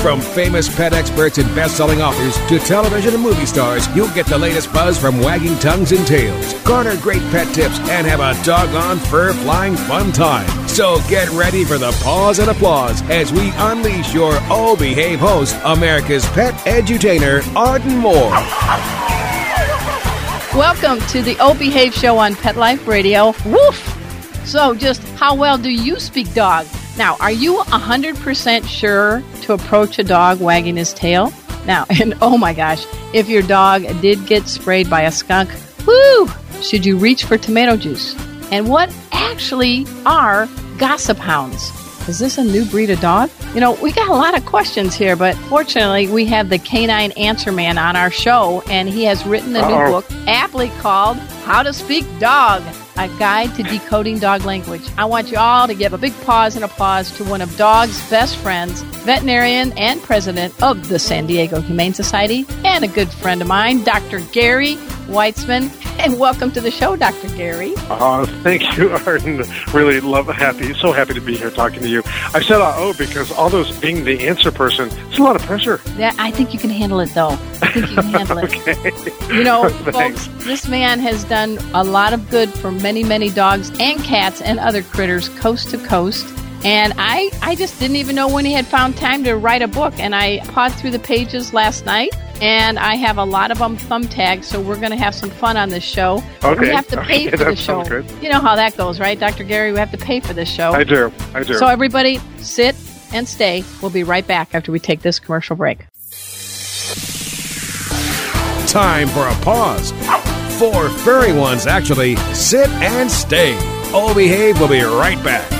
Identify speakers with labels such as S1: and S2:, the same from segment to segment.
S1: From famous pet experts and best-selling authors to television and movie stars, you'll get the latest buzz from wagging tongues and tails. Garner great pet tips and have a doggone fur-flying fun time. So get ready for the pause and applause as we unleash your O Behave host, America's pet edutainer, Arden Moore.
S2: Welcome to the O Behave Show on Pet Life Radio. Woof! So, just how well do you speak dog? Now, are you 100% sure to approach a dog wagging his tail? Now, and oh my gosh, if your dog did get sprayed by a skunk, whoo, should you reach for tomato juice? And what actually are gossip hounds? Is this a new breed of dog? You know, we got a lot of questions here, but fortunately, we have the canine answer man on our show, and he has written a new
S3: Uh-oh.
S2: book aptly called How to Speak Dog A Guide to Decoding Dog Language. I want you all to give a big pause and applause to one of dog's best friends, veterinarian and president of the San Diego Humane Society, and a good friend of mine, Dr. Gary Weitzman. And welcome to the show, Dr. Gary.
S3: Uh, thank you, Arden. Really love, happy, so happy to be here talking to you. I said uh, oh because all those being the answer person, it's a lot of pressure.
S2: Yeah, I think you can handle it, though. I think you can handle it.
S3: okay.
S2: You know, folks, this man has done a lot of good for many, many dogs and cats and other critters coast to coast. And I, I just didn't even know when he had found time to write a book. And I pawed through the pages last night, and I have a lot of them thumb tagged. So we're going to have some fun on this show. We have to pay
S3: Okay,
S2: for the show.
S3: good.
S2: You know how that goes, right, Dr. Gary? We have to pay for this show.
S3: I do. I do.
S2: So everybody, sit and stay. We'll be right back after we take this commercial break.
S1: Time for a pause. Four furry ones, actually. Sit and stay. All Behave We'll be right back.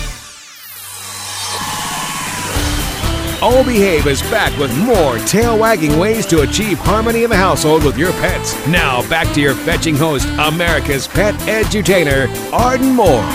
S1: O Behave is back with more tail wagging ways to achieve harmony in the household with your pets. Now, back to your fetching host, America's pet edutainer, Arden Moore.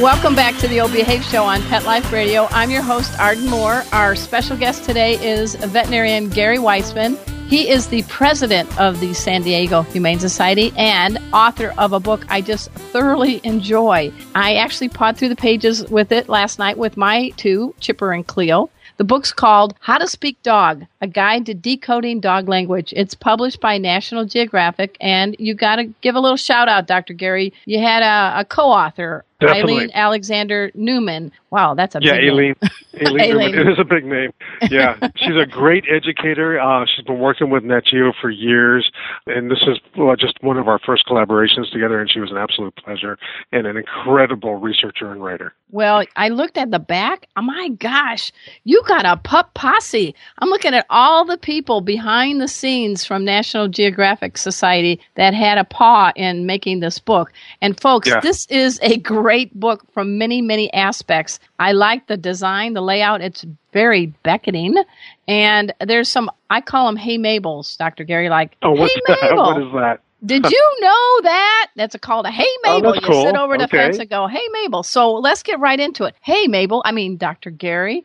S2: Welcome back to the O Behave Show on Pet Life Radio. I'm your host, Arden Moore. Our special guest today is veterinarian Gary Weitzman. He is the president of the San Diego Humane Society and author of a book I just thoroughly enjoy. I actually pawed through the pages with it last night with my two, Chipper and Cleo. The book's called How to Speak Dog, a guide to decoding dog language. It's published by National Geographic, and you got to give a little shout out, Dr. Gary. You had a, a co author,
S3: Definitely.
S2: Aline Alexander Newman. Wow, that's a
S3: yeah,
S2: big name.
S3: Aline.
S2: Aline.
S3: Aline. It is a big name. Yeah, she's a great educator. Uh, she's been working with Nat Geo for years, and this is well, just one of our first collaborations together. And she was an absolute pleasure and an incredible researcher and writer.
S2: Well, I looked at the back. Oh my gosh, you got a pup posse. I'm looking at all the people behind the scenes from National Geographic Society that had a paw in making this book. And folks,
S3: Yeah.
S2: this is a great book from many, many aspects. I like the design, the layout. It's very beckoning. And there's some, I call them Hey Mabels, Dr. Gary, like,
S3: Oh, what's
S2: Hey
S3: that?
S2: Mabel.
S3: What is that?
S2: Did you know that? That's a call to Hey
S3: Oh,
S2: Mabel.
S3: that's
S2: you sit over the
S3: Okay.
S2: fence and go, Hey Mabel. So let's get right into it. Hey Mabel, I mean Dr. Gary.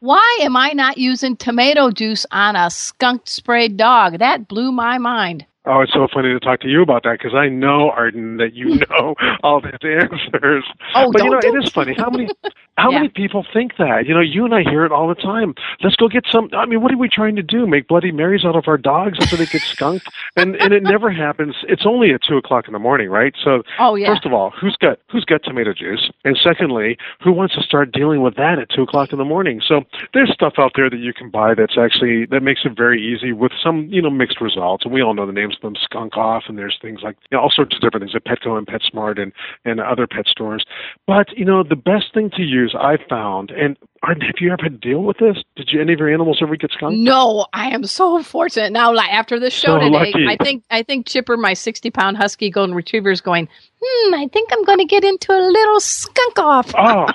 S2: Why am I not using tomato juice on a skunk sprayed dog? That blew my mind.
S3: Oh, it's so funny to talk to you about that because I know Arden that you know all these answers.
S2: Oh,
S3: but you know,
S2: don't-
S3: it is funny how many how
S2: Yeah.
S3: many people think that. You know, you and I hear it all the time. Let's go get some. I mean, what are we trying to do? Make Bloody Marys out of our dogs after they get skunked? And and it never happens. It's only at two o'clock in the morning, right? So
S2: Oh, yeah.
S3: First of all, who's got who's got tomato juice? And secondly, who wants to start dealing with that at two o'clock in the morning? So there's stuff out there that you can buy that's actually that makes it very easy with some you know mixed results. And we all know the names them, Skunk Off, and there's things like you know, all sorts of different things at Petco and PetSmart and and other pet stores. But you know the best thing to use I've found, and have you ever had to deal with this? Did you any of your animals ever get skunked?
S2: No, I am so fortunate now. Like after this show
S3: So
S2: today,
S3: lucky.
S2: I think I think Chipper, my sixty-pound husky golden retriever, is going. Hmm. I think I'm going to get into a little skunk off.
S3: oh,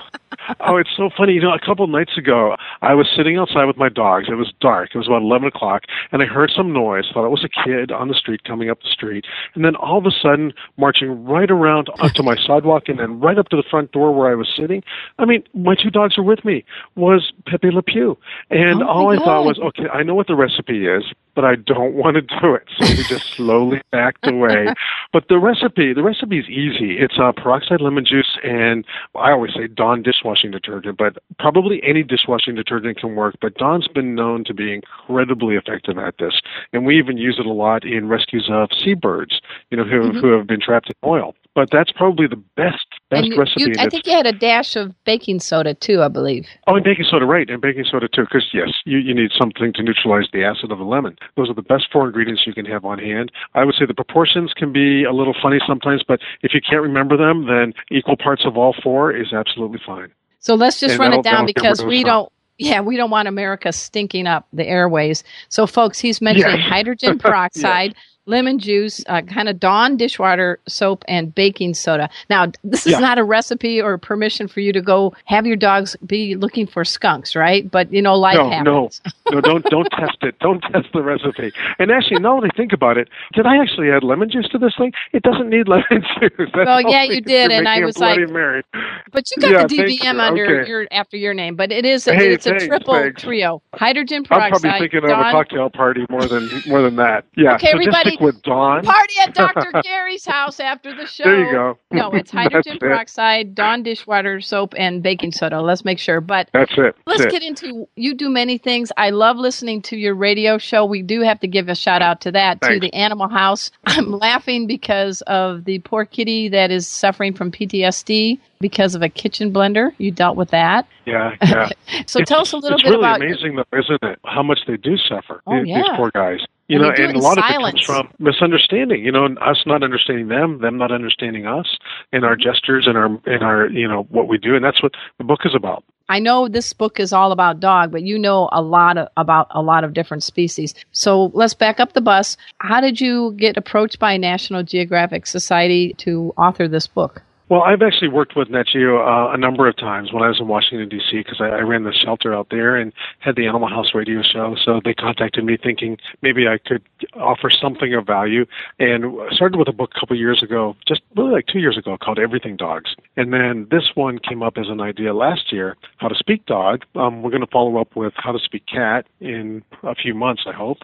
S3: oh, it's so funny. You know, a couple nights ago, I was sitting outside with my dogs. It was dark. It was about 11 o'clock, and I heard some noise. Thought it was a kid on the street coming up the street. And then all of a sudden, marching right around onto my sidewalk and then right up to the front door where I was sitting. I mean, my two dogs were with me, was Pepe Le Pew. And
S2: Oh,
S3: all I thought was, okay, I know what the recipe is, but I don't want to do it. So we just slowly backed away. But the recipe, the recipe is easy. It's uh, peroxide lemon juice and I always say Dawn dishwashing detergent, but probably any dishwashing detergent can work. But Dawn's been known to be incredibly effective at this, and we even use it a lot in rescues of seabirds, you know, who who have been trapped in oil. But that's probably the best best
S2: you-
S3: recipe.
S2: you- I think you had a dash of baking soda too. I believe.
S3: Oh, and baking soda, right, and baking soda too, because yes, you, you need something to neutralize the acid of the lemon. Those are the best four ingredients you can have on hand. I would say the proportions can be a little funny sometimes, but if you can't remember them, then equal parts of all four is absolutely fine.
S2: So let's just
S3: And
S2: run it down because we don't. Yeah, we don't want America stinking up the airways. So, folks, he's mentioning hydrogen peroxide, lemon juice, uh, kind of Dawn dishwater soap, and baking soda. Now, this is
S3: Yeah.
S2: not a recipe or permission for you to go have your dogs be looking for skunks, right? But you know, life
S3: no,
S2: happens.
S3: no, no, don't don't test it. Don't test the recipe. And actually, now that I think about it, did I actually add lemon juice to this thing? It doesn't need lemon juice. That's
S2: Well, yeah, you did, and I was like-
S3: Mary.
S2: But you got
S3: Yeah,
S2: the
S3: thank DVM
S2: under
S3: Okay.
S2: your after your name, but it is a,
S3: Hey,
S2: it's a triple
S3: thanks.
S2: trio: hydrogen peroxide.
S3: I'm probably thinking of a cocktail party more than more than that. Yeah.
S2: Okay,
S3: so
S2: everybody,
S3: stick with Dawn.
S2: Party at Dr. Gary's house after the show.
S3: There you go.
S2: No, it's hydrogen
S3: it.
S2: peroxide, Dawn dishwater soap, and baking soda. Let's make sure. But
S3: That's it.
S2: let's
S3: That's it.
S2: get into you do many things. I love listening to your radio show. We do have to give a shout out to that to the Animal House. I'm laughing because of the poor kitty that is suffering from PTSD because of a kitchen blender. You dealt with that.
S3: Yeah, yeah.
S2: So
S3: It's-
S2: tell us a little
S3: it's
S2: bit
S3: really
S2: about
S3: amazing, though, isn't it? How much they do suffer.
S2: Oh,
S3: these,
S2: yeah.
S3: these poor guys. You
S2: And
S3: know,
S2: they do it
S3: and a lot of it comes from misunderstanding. You know, and us not understanding them, them not understanding us, and our
S2: Mm-hmm.
S3: gestures and our and our you know what we do, and that's what the book is about.
S2: I know this book is all about dog, but you know a lot of, about a lot of different species. So let's back up the bus. How did you get approached by National Geographic Society to author this book?
S3: Well, I've actually worked with Nat Geo uh, a number of times when I was in Washington D.C. because I, I ran the shelter out there and had the Animal House radio show. So they contacted me thinking maybe I could offer something of value, and started with a book a couple years ago, just really like two years ago, called Everything Dogs. And then this one came up as an idea last year, How to Speak Dog. Um, we're going to follow up with How to Speak Cat in a few months, I hope.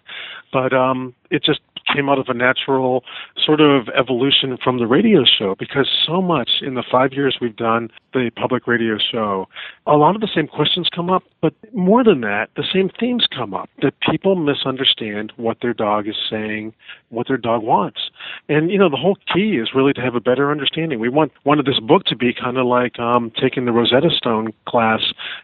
S3: But um, it just came out of a natural sort of evolution from the radio show because so much in the five years we've done the public radio show, a lot of the same questions come up, but more than that, the same themes come up that people misunderstand what their dog is saying, what their dog wants. And, you know, the whole key is really to have a better understanding. We want wanted this book to be kind of like um, taking the Rosetta Stone class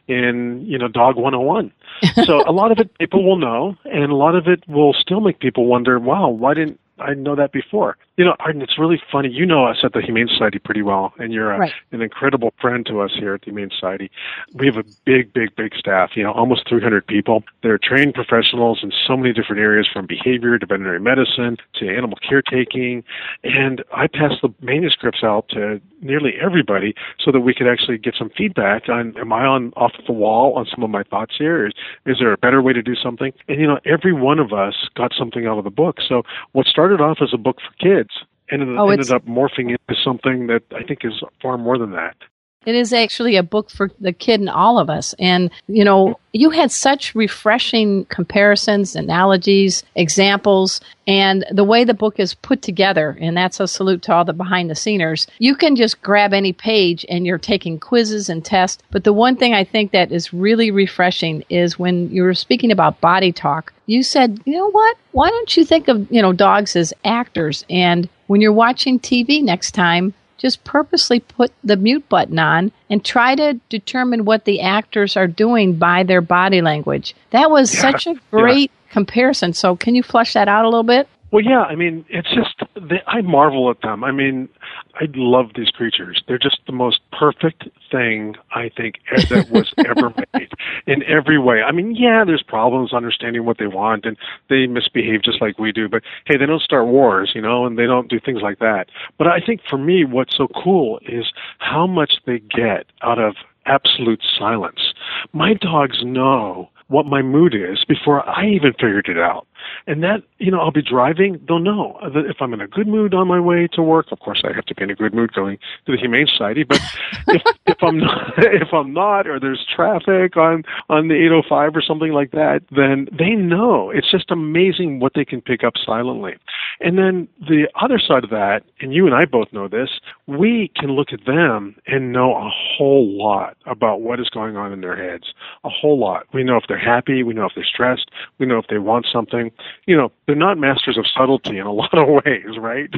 S3: in, you know, Dog 101 so a lot of it people will know, and a lot of it will still make people wonder, wow, why didn't I know that before? You know, Arden, it's really funny. You know us at the Humane Society pretty well, and you're a,
S2: Right.
S3: an incredible friend to us here at the Humane Society. We have a big, big, big staff, you know, almost 300 people. They're trained professionals in so many different areas from behavior to veterinary medicine to animal caretaking. And I pass the manuscripts out to nearly everybody so that we could actually get some feedback on am I on off the wall on some of my thoughts here? Is, is there a better way to do something? And you know, every one of us got something out of the book. So what started off as a book for kids ended,
S2: Oh,
S3: ended up morphing into something that I think is far more than that.
S2: It is actually a book for the kid and all of us. And, you know, you had such refreshing comparisons, analogies, examples, and the way the book is put together, and that's a salute to all the behind the sceners. You can just grab any page and you're taking quizzes and tests. But the one thing I think that is really refreshing is when you were speaking about body talk, you said, you know what? Why don't you think of, you know, dogs as actors? And when you're watching TV next time, just purposely put the mute button on and try to determine what the actors are doing by their body language. That was yeah, such a great yeah. comparison. So, can you flesh that out a little bit?
S3: Well, yeah. I mean, it's just they, I marvel at them. I mean, I love these creatures. They're just the most perfect thing I think that was ever made in every way. I mean, yeah, there's problems understanding what they want, and they misbehave just like we do. But hey, they don't start wars, you know, and they don't do things like that. But I think for me, what's so cool is how much they get out of absolute silence. My dogs know what my mood is before I even figured it out. And that, you know, I'll be driving, they'll know that if I'm in a good mood on my way to work, of course I have to be in a good mood going to the Humane Society, but if, if I'm not, if I'm not, or there's traffic on, on the 805 or something like that, then they know. It's just amazing what they can pick up silently. And then the other side of that, and you and I both know this, we can look at them and know a whole lot about what is going on in their heads. A whole lot. We know if they're happy, we know if they're stressed, we know if they want something you know, they're not masters of subtlety in a lot of ways, right?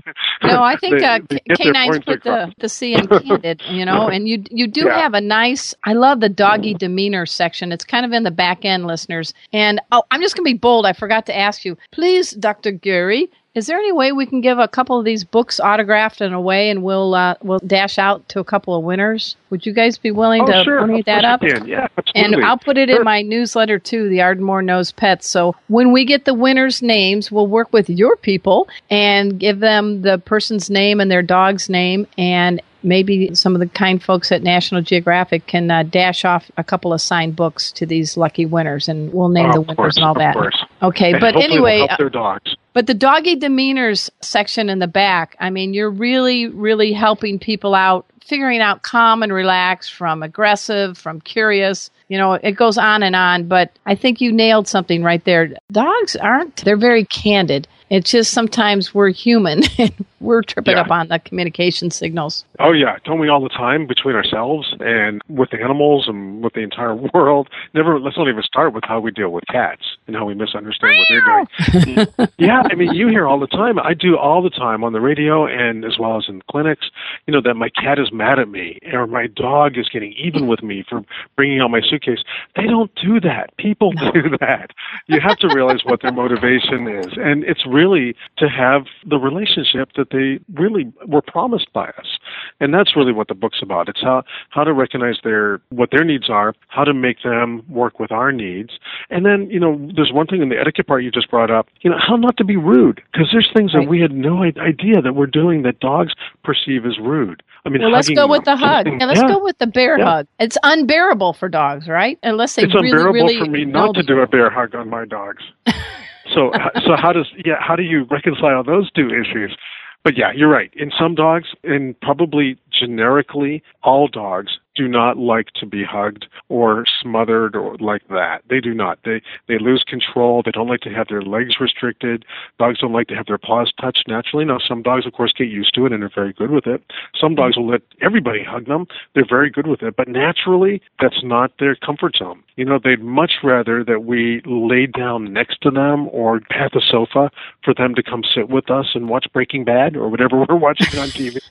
S2: No, I think they, uh, they canines put the, the C in candid, you know, and you you do yeah. have a nice. I love the doggy demeanor section. It's kind of in the back end, listeners. And oh, I'm just going to be bold. I forgot to ask you, please, Dr. Gary, is there any way we can give a couple of these books autographed and away, and we'll uh, we'll dash out to a couple of winners? Would you guys be willing
S3: oh,
S2: to
S3: sure.
S2: donate that up?
S3: Yeah, absolutely.
S2: And I'll put it
S3: sure.
S2: in my newsletter too, the Ardmore Knows Pets. So when we get the winners' names, we'll work with your people and give them the person's name and their dog's name, and maybe some of the kind folks at National Geographic can uh, dash off a couple of signed books to these lucky winners, and we'll name
S3: oh,
S2: the winners
S3: course,
S2: and all that.
S3: Course.
S2: Okay,
S3: and
S2: but anyway,
S3: help their dogs.
S2: But the doggy demeanors section in the back, I mean, you're really, really helping people out, figuring out calm and relaxed from aggressive, from curious. You know, it goes on and on, but I think you nailed something right there. Dogs aren't, they're very candid. It's just sometimes we're human and we're tripping
S3: Yeah.
S2: up on the communication signals.
S3: Oh yeah, don't we all the time between ourselves and with animals and with the entire world? Never. Let's not even start with how we deal with cats and how we misunderstand what they're doing. yeah, I mean, you hear all the time. I do all the time on the radio and as well as in clinics. You know that my cat is mad at me or my dog is getting even with me for bringing out my suitcase. They don't do that. People do that. You have to realize what their motivation is, and it's really to have the relationship that they really were promised by us. And that's really what the book's about. It's how, how to recognize their, what their needs are, how to make them work with our needs. And then, you know, there's one thing in the etiquette part you just brought up, you know, how not to be rude. Because there's things that we had no idea that we're doing that dogs perceive as rude. I mean,
S2: Well, let's go with the hug. Yeah, let's
S3: Yeah.
S2: go with the bear
S3: Yeah.
S2: hug. It's unbearable for dogs, right? Unless they
S3: it's
S2: really,
S3: unbearable
S2: really
S3: for me not to do a bear hug on my dogs. so so how does yeah how do you reconcile those two issues? But yeah, you're right. In some dogs, and probably generically, all dogs do not like to be hugged or smothered or like that. They do not. They they lose control. They don't like to have their legs restricted. Dogs don't like to have their paws touched naturally. Now some dogs of course get used to it and are very good with it. Some dogs will let everybody hug them. They're very good with it. But naturally that's not their comfort zone. You know, they'd much rather that we lay down next to them or at the sofa for them to come sit with us and watch Breaking Bad or whatever we're watching on TV.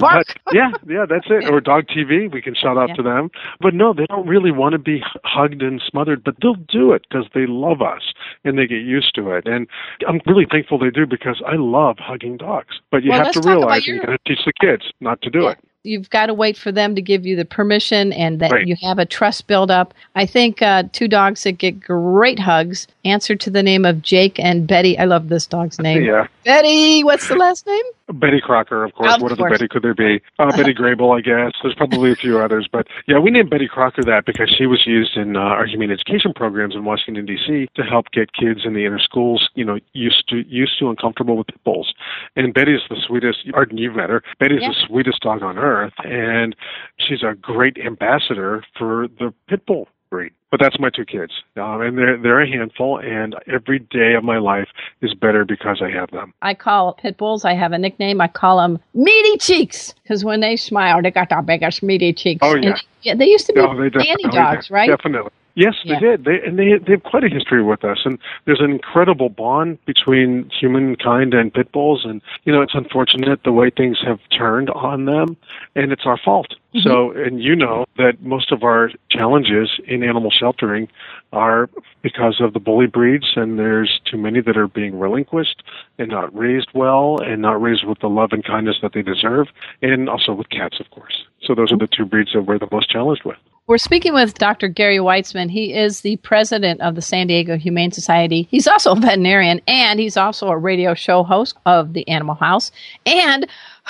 S3: But, yeah, yeah, that's it. Or dog TV. We shout out
S2: Yeah.
S3: to them. But no, they don't really want to be hugged and smothered, but they'll do it because they love us and they get used to it. And I'm really thankful they do because I love hugging dogs. But you
S2: Well,
S3: have to realize
S2: your-
S3: you got to teach the kids not to do
S2: Yeah.
S3: it.
S2: You've got to wait for them to give you the permission and that
S3: Right.
S2: you have a trust build up. I think uh, two dogs that get great hugs answer to the name of Jake and Betty. I love this dog's name.
S3: Yeah.
S2: Betty, what's the last name?
S3: Betty Crocker, of course.
S2: Of
S3: what
S2: course.
S3: other Betty could there be? Uh, Betty Grable, I guess. There's probably a few others, but yeah, we named Betty Crocker that because she was used in uh, our humane education programs in Washington D.C. to help get kids in the inner schools, you know, used to used to and comfortable with pit bulls. And Betty's the sweetest. Arden, you've met her. Betty's
S2: Yeah.
S3: the sweetest dog on earth, and she's a great ambassador for the pit bull breed. But that's my two kids, um, and they're they're a handful. And every day of my life is better because I have them.
S2: I call pit bulls. I have a nickname. I call them meaty cheeks because when they smile, they got the biggest meaty cheeks.
S3: Oh, yeah.
S2: And, yeah, they used to be
S3: Oh, they
S2: dandy
S3: definitely-
S2: dogs, right?
S3: Definitely. Yes, they
S2: Yeah.
S3: did. They and they they have quite a history with us, and there's an incredible bond between humankind and pit bulls. And you know, it's unfortunate the way things have turned on them, and it's our fault.
S2: Mm-hmm.
S3: So, and you know that most of our challenges in animal sheltering are because of the bully breeds, and there's too many that are being relinquished and not raised well, and not raised with the love and kindness that they deserve, and also with cats, of course. So those are the two breeds that we're the most challenged with.
S2: We're speaking with Dr. Gary Weitzman. He is the president of the San Diego Humane Society. He's also a veterinarian and he's also a radio show host of the Animal House. And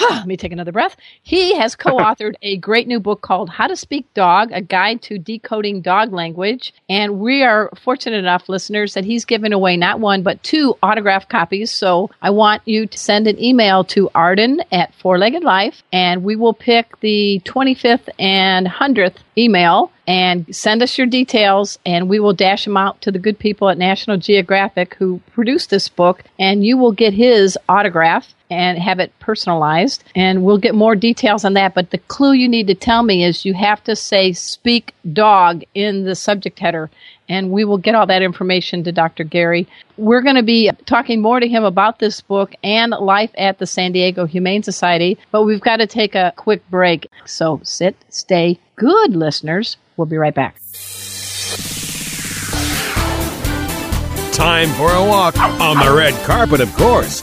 S2: let me take another breath. He has co authored a great new book called How to Speak Dog, a guide to decoding dog language. And we are fortunate enough, listeners, that he's given away not one, but two autographed copies. So I want you to send an email to Arden at Four Legged Life, and we will pick the 25th and 100th email and send us your details and we will dash them out to the good people at National Geographic who produced this book and you will get his autograph and have it personalized and we'll get more details on that but the clue you need to tell me is you have to say speak dog in the subject header and we will get all that information to Dr. Gary. We're going to be talking more to him about this book and life at the San Diego Humane Society, but we've got to take a quick break. So sit, stay good, listeners. We'll be right back.
S1: Time for a walk on the red carpet, of course.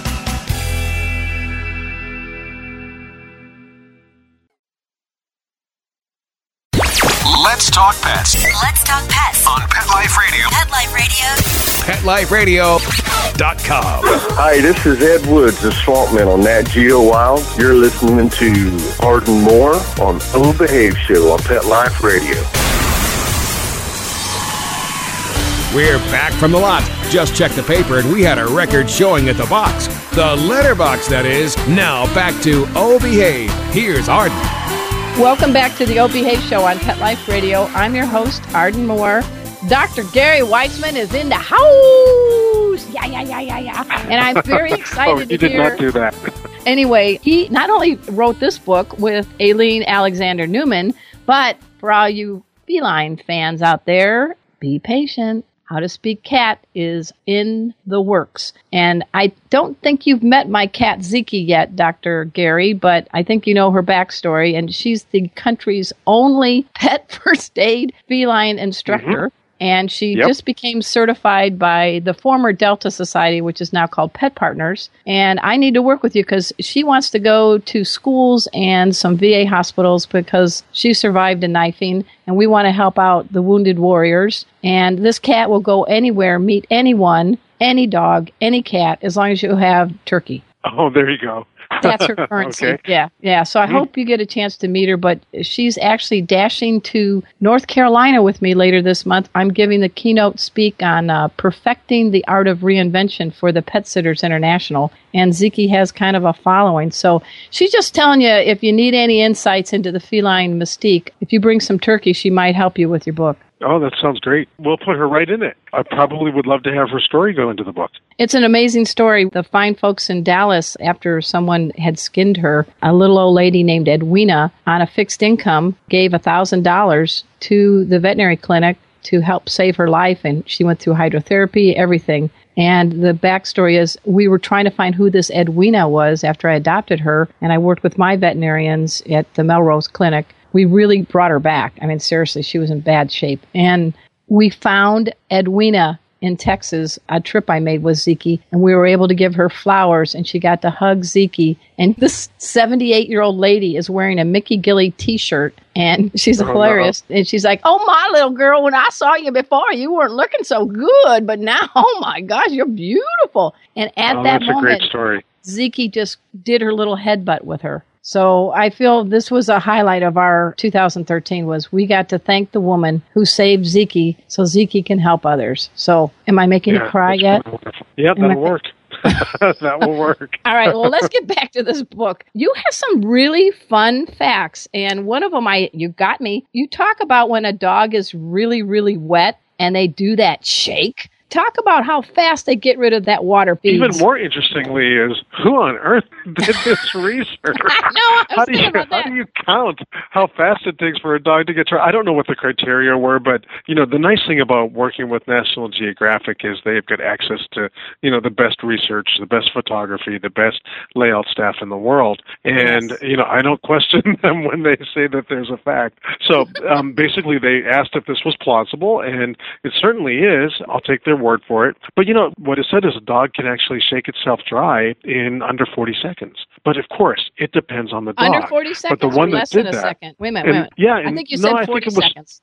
S4: talk pets
S5: Let's talk pets.
S4: on Pet Life Radio.
S5: Pet Life Radio.
S1: PetLifeRadio.com.
S6: Hi, this is Ed Woods of Swampman on Nat Geo Wild. You're listening to Arden Moore on O Behave Show on Pet Life Radio.
S1: We're back from the lot. Just checked the paper and we had a record showing at the box. The letterbox, that is. Now back to Oh Behave. Here's Arden.
S2: Welcome back to the O Behave Show on Pet Life Radio. I'm your host, Arden Moore. Dr. Gary Weitzman is in the house. Yeah, yeah, yeah, yeah, yeah. And I'm very oh, excited
S3: oh, you did
S2: hear.
S3: not do that.
S2: Anyway, he not only wrote this book with Aline Alexander Newman, but for all you feline fans out there, be patient. How to Speak Cat is in the works. And I don't think you've met my cat Zeki yet, Dr. Gary, but I think you know her backstory. And she's the country's only pet first aid feline instructor. Mm-hmm. And she
S3: Yep.
S2: just became certified by the former Delta Society, which is now called Pet Partners. And I need to work with you because she wants to go to schools and some VA hospitals because she survived a knifing, and we want to help out the wounded warriors. And this cat will go anywhere, meet anyone, any dog, any cat, as long as you have turkey.
S3: Oh, there you go.
S2: That's her currency.
S3: Okay.
S2: Yeah, yeah. So I hope you get a chance to meet her. But she's actually dashing to North Carolina with me later this month. I'm giving the keynote speak on uh, perfecting the art of reinvention for the Pet Sitters International. And Zeki has kind of a following. So she's just telling you if you need any insights into the feline mystique, if you bring some turkey, she might help you with your book.
S3: Oh, that sounds great. We'll put her right in it. I probably would love to have her story go into the book.
S2: It's an amazing story. The fine folks in Dallas, after someone had skinned her, a little old lady named Edwina on a fixed income gave $1,000 to the veterinary clinic to help save her life. And she went through hydrotherapy, everything. And the backstory is we were trying to find who this Edwina was after I adopted her. And I worked with my veterinarians at the Melrose Clinic. We really brought her back. I mean, seriously, she was in bad shape. And we found Edwina in Texas, a trip I made with Zeke, and we were able to give her flowers, and she got to hug Zeke. And this 78 year old lady is wearing a Mickey Gilley t shirt, and she's
S3: Oh,
S2: hilarious. And she's like, Oh, my little girl, when I saw you before, you weren't looking so good, but now, oh my gosh, you're beautiful. And at
S3: oh,
S2: that moment. Zeke just did her little headbutt with her. So I feel this was a highlight of our 2013 was we got to thank the woman who saved Zeke so Zeke can help others. So am I making
S3: Yeah,
S2: you cry yet?
S3: Yeah,
S2: Am
S3: that'll work. that will work.
S2: All right, well, let's get back to this book. You have some really fun facts, and one of them I you got me. You talk about when a dog is really really wet and they do that shake. Talk about how fast they get rid of that water.
S3: Even more interestingly is who on earth did this research?
S2: I know. I was
S3: how do you how do you count how fast it takes for a dog to get trained? I don't know what the criteria were, but you know the nice thing about working with National Geographic is they've got access to you know the best research, the best photography, the best layout staff in the world, and
S2: Yes.
S3: you know I don't question them when they say that there's a fact. So um, basically, they asked if this was plausible, and it certainly is. I'll take their word for it. But you know what is said is a dog can actually shake itself dry in under 40 seconds. But of course, it depends on the dog.
S2: Under 40 seconds
S3: But the one
S2: or
S3: that
S2: less
S3: did
S2: than a
S3: that,
S2: second. Wait a minute,
S3: and-
S2: wait a minute.
S3: yeah,
S2: I think you
S3: no,
S2: said
S3: I
S2: 40
S3: it was-
S2: seconds.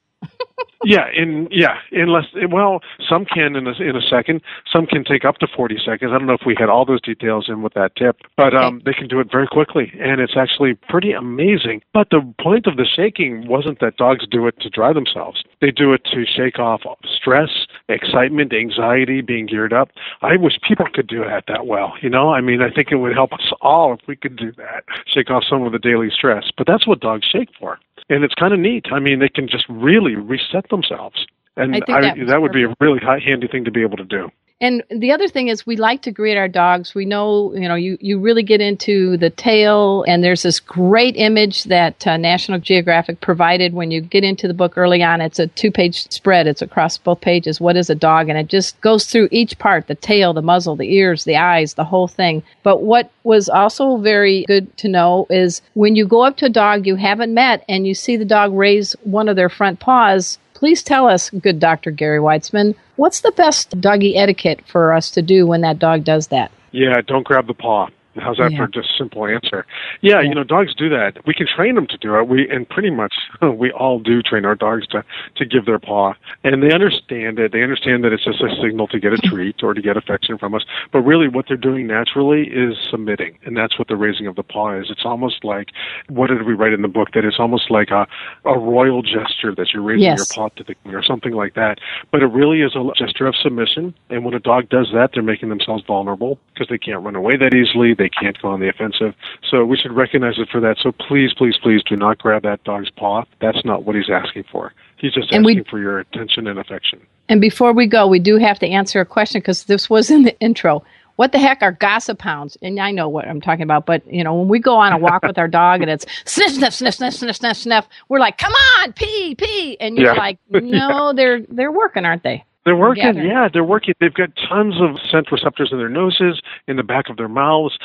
S3: Yeah, in yeah, unless well, some can in a in a second, some can take up to forty seconds. I don't know if we had all those details in with that tip, but um, they can do it very quickly, and it's actually pretty amazing. But the point of the shaking wasn't that dogs do it to dry themselves; they do it to shake off stress, excitement, anxiety, being geared up. I wish people could do that that well. You know, I mean, I think it would help us all if we could do that, shake off some of the daily stress. But that's what dogs shake for and it's kind of neat. I mean, they can just really reset themselves, and
S2: I think that
S3: that would be a really high, handy thing to be able to do.
S2: And the other thing is we like to greet our dogs. We know, you know, you, you really get into the tail and there's this great image that uh, National Geographic provided when you get into the book early on. It's a two page spread. It's across both pages. What is a dog? And it just goes through each part, the tail, the muzzle, the ears, the eyes, the whole thing. But what was also very good to know is when you go up to a dog you haven't met and you see the dog raise one of their front paws, Please tell us, good Dr. Gary Weitzman, what's the best doggy etiquette for us to do when that dog does that?
S3: Yeah, don't grab the paw. How's that
S2: Yeah.
S3: for just simple answer? Yeah, you know, dogs do that. We can train them to do it. We and pretty much we all do train our dogs to to give their paw, and they understand it. They understand that it's just a signal to get a treat or to get affection from us. But really, what they're doing naturally is submitting, and that's what the raising of the paw is. It's almost like what did we write in the book? That it's almost like a a royal gesture that you're raising
S2: Yes.
S3: your paw to the king or something like that. But it really is a gesture of submission. And when a dog does that, they're making themselves vulnerable because they can't run away that easily. They can't go on the offensive. So we should recognize it for that. So please, please, please do not grab that dog's paw. That's not what he's asking for. He's just
S2: And we-
S3: asking for your attention and affection.
S2: And before we go, we do have to answer a question because this was in the intro. What the heck are gossip hounds? And I know what I'm talking about, but you know, when we go on a walk with our dog and it's sniff, sniff, sniff, sniff, sniff, sniff, sniff, we're like, "Come on, pee, pee," and you're
S3: Yeah.
S2: like, "No, they're they're working, aren't they?"
S3: They're working,
S2: gathering.
S3: yeah, they're working. They've got tons of scent receptors in their noses, in the back of their mouths,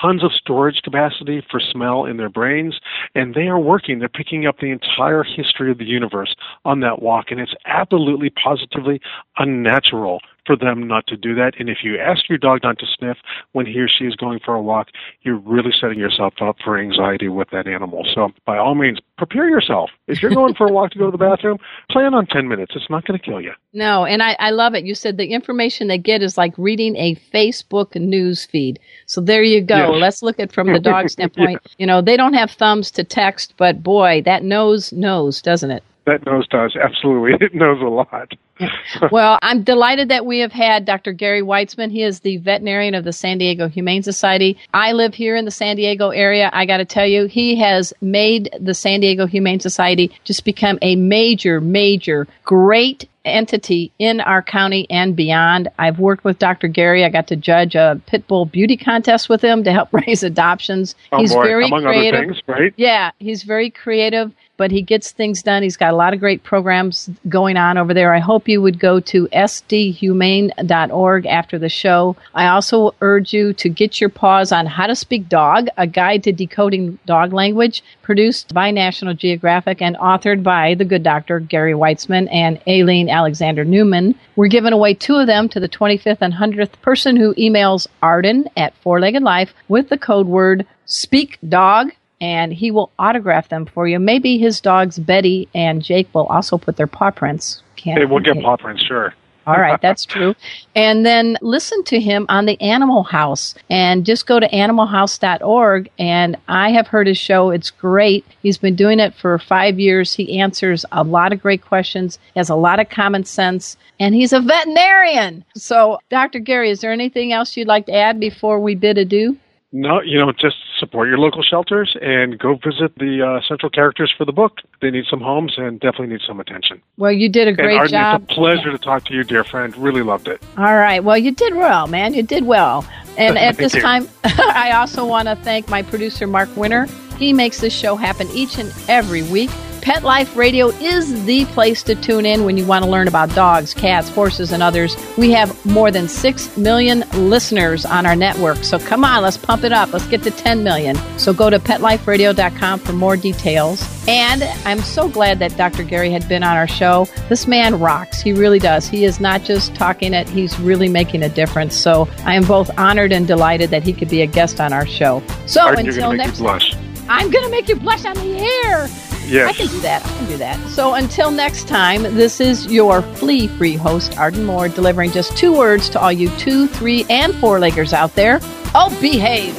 S3: tons of storage capacity for smell in their brains, and they are working. They're picking up the entire history of the universe on that walk, and it's absolutely, positively unnatural for them not to do that. And if you ask your dog not to sniff when he or she is going for a walk, you're really setting yourself up for anxiety with that animal. So, by all means, prepare yourself. If you're going for a walk to go to the bathroom, plan on 10 minutes. It's not going to kill you.
S2: No, and I, I love it. You said the information they get is like reading a Facebook news feed. So there you go.
S3: Yes.
S2: Let's look at from the dog standpoint. You know, they don't have thumbs to text, but boy, that nose knows, doesn't it?
S3: Vet nose does. Absolutely, it knows a lot.
S2: well, I'm delighted that we have had Dr. Gary Weitzman. He is the veterinarian of the San Diego Humane Society. I live here in the San Diego area. I got to tell you, he has made the San Diego Humane Society just become a major, major, great entity in our county and beyond. I've worked with Dr. Gary. I got to judge a pit bull beauty contest with him to help raise adoptions.
S3: Oh,
S2: he's
S3: boy.
S2: very
S3: Among
S2: creative.
S3: other things, right?
S2: Yeah, he's very creative, but he gets things done. He's got a lot of great programs going on over there. I hope you would go to sdhumane.org after the show. I also urge you to get your paws on How to Speak Dog, a guide to decoding dog language, produced by National Geographic and authored by the good doctor Gary Weitzman and Aline Alexander Newman. We're giving away two of them to the 25th and 100th person who emails Arden at Four Legged Life with the code word Speak Dog and he will autograph them for you. Maybe his dogs Betty and Jake will also put their paw prints. Can't
S3: Hey, we'll get paw prints, sure.
S2: All right, that's true. And then listen to him on the Animal House and just go to animalhouse.org. And I have heard his show. It's great. He's been doing it for five years. He answers a lot of great questions, has a lot of common sense, and he's a veterinarian. So, Dr. Gary, is there anything else you'd like to add before we bid adieu?
S3: No, you know, just support your local shelters and go visit the uh, central characters for the book. They need some homes and definitely need some attention.
S2: Well, you did a great
S3: Arden,
S2: job.
S3: it's a pleasure to talk to you, dear friend. Really loved it.
S2: All right. Well, you did well, man. You did well. And at this
S3: you.
S2: time, I also want to thank my producer, Mark Winter. He makes this show happen each and every week. Pet Life Radio is the place to tune in when you want to learn about dogs, cats, horses, and others. We have more than 6 million listeners on our network. So come on, let's pump it up. Let's get to 10 million. So go to petliferadio.com for more details. And I'm so glad that Dr. Gary had been on our show. This man rocks. He really does. He is not just talking it, he's really making a difference. So I am both honored and delighted that he could be a guest on our show. So until
S3: make
S2: next
S3: me blush.
S2: I'm going to make you blush on the air.
S3: Yes.
S2: I can do that. I can do that. So until next time, this is your flea free host, Arden Moore, delivering just two words to all you two, three, and four leggers out there. Oh, behave.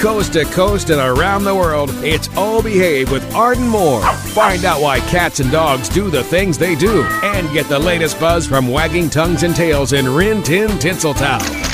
S1: Coast to coast and around the world, it's All Behave with Arden Moore. Find out why cats and dogs do the things they do and get the latest buzz from wagging tongues and tails in Rin Tin Tinseltown.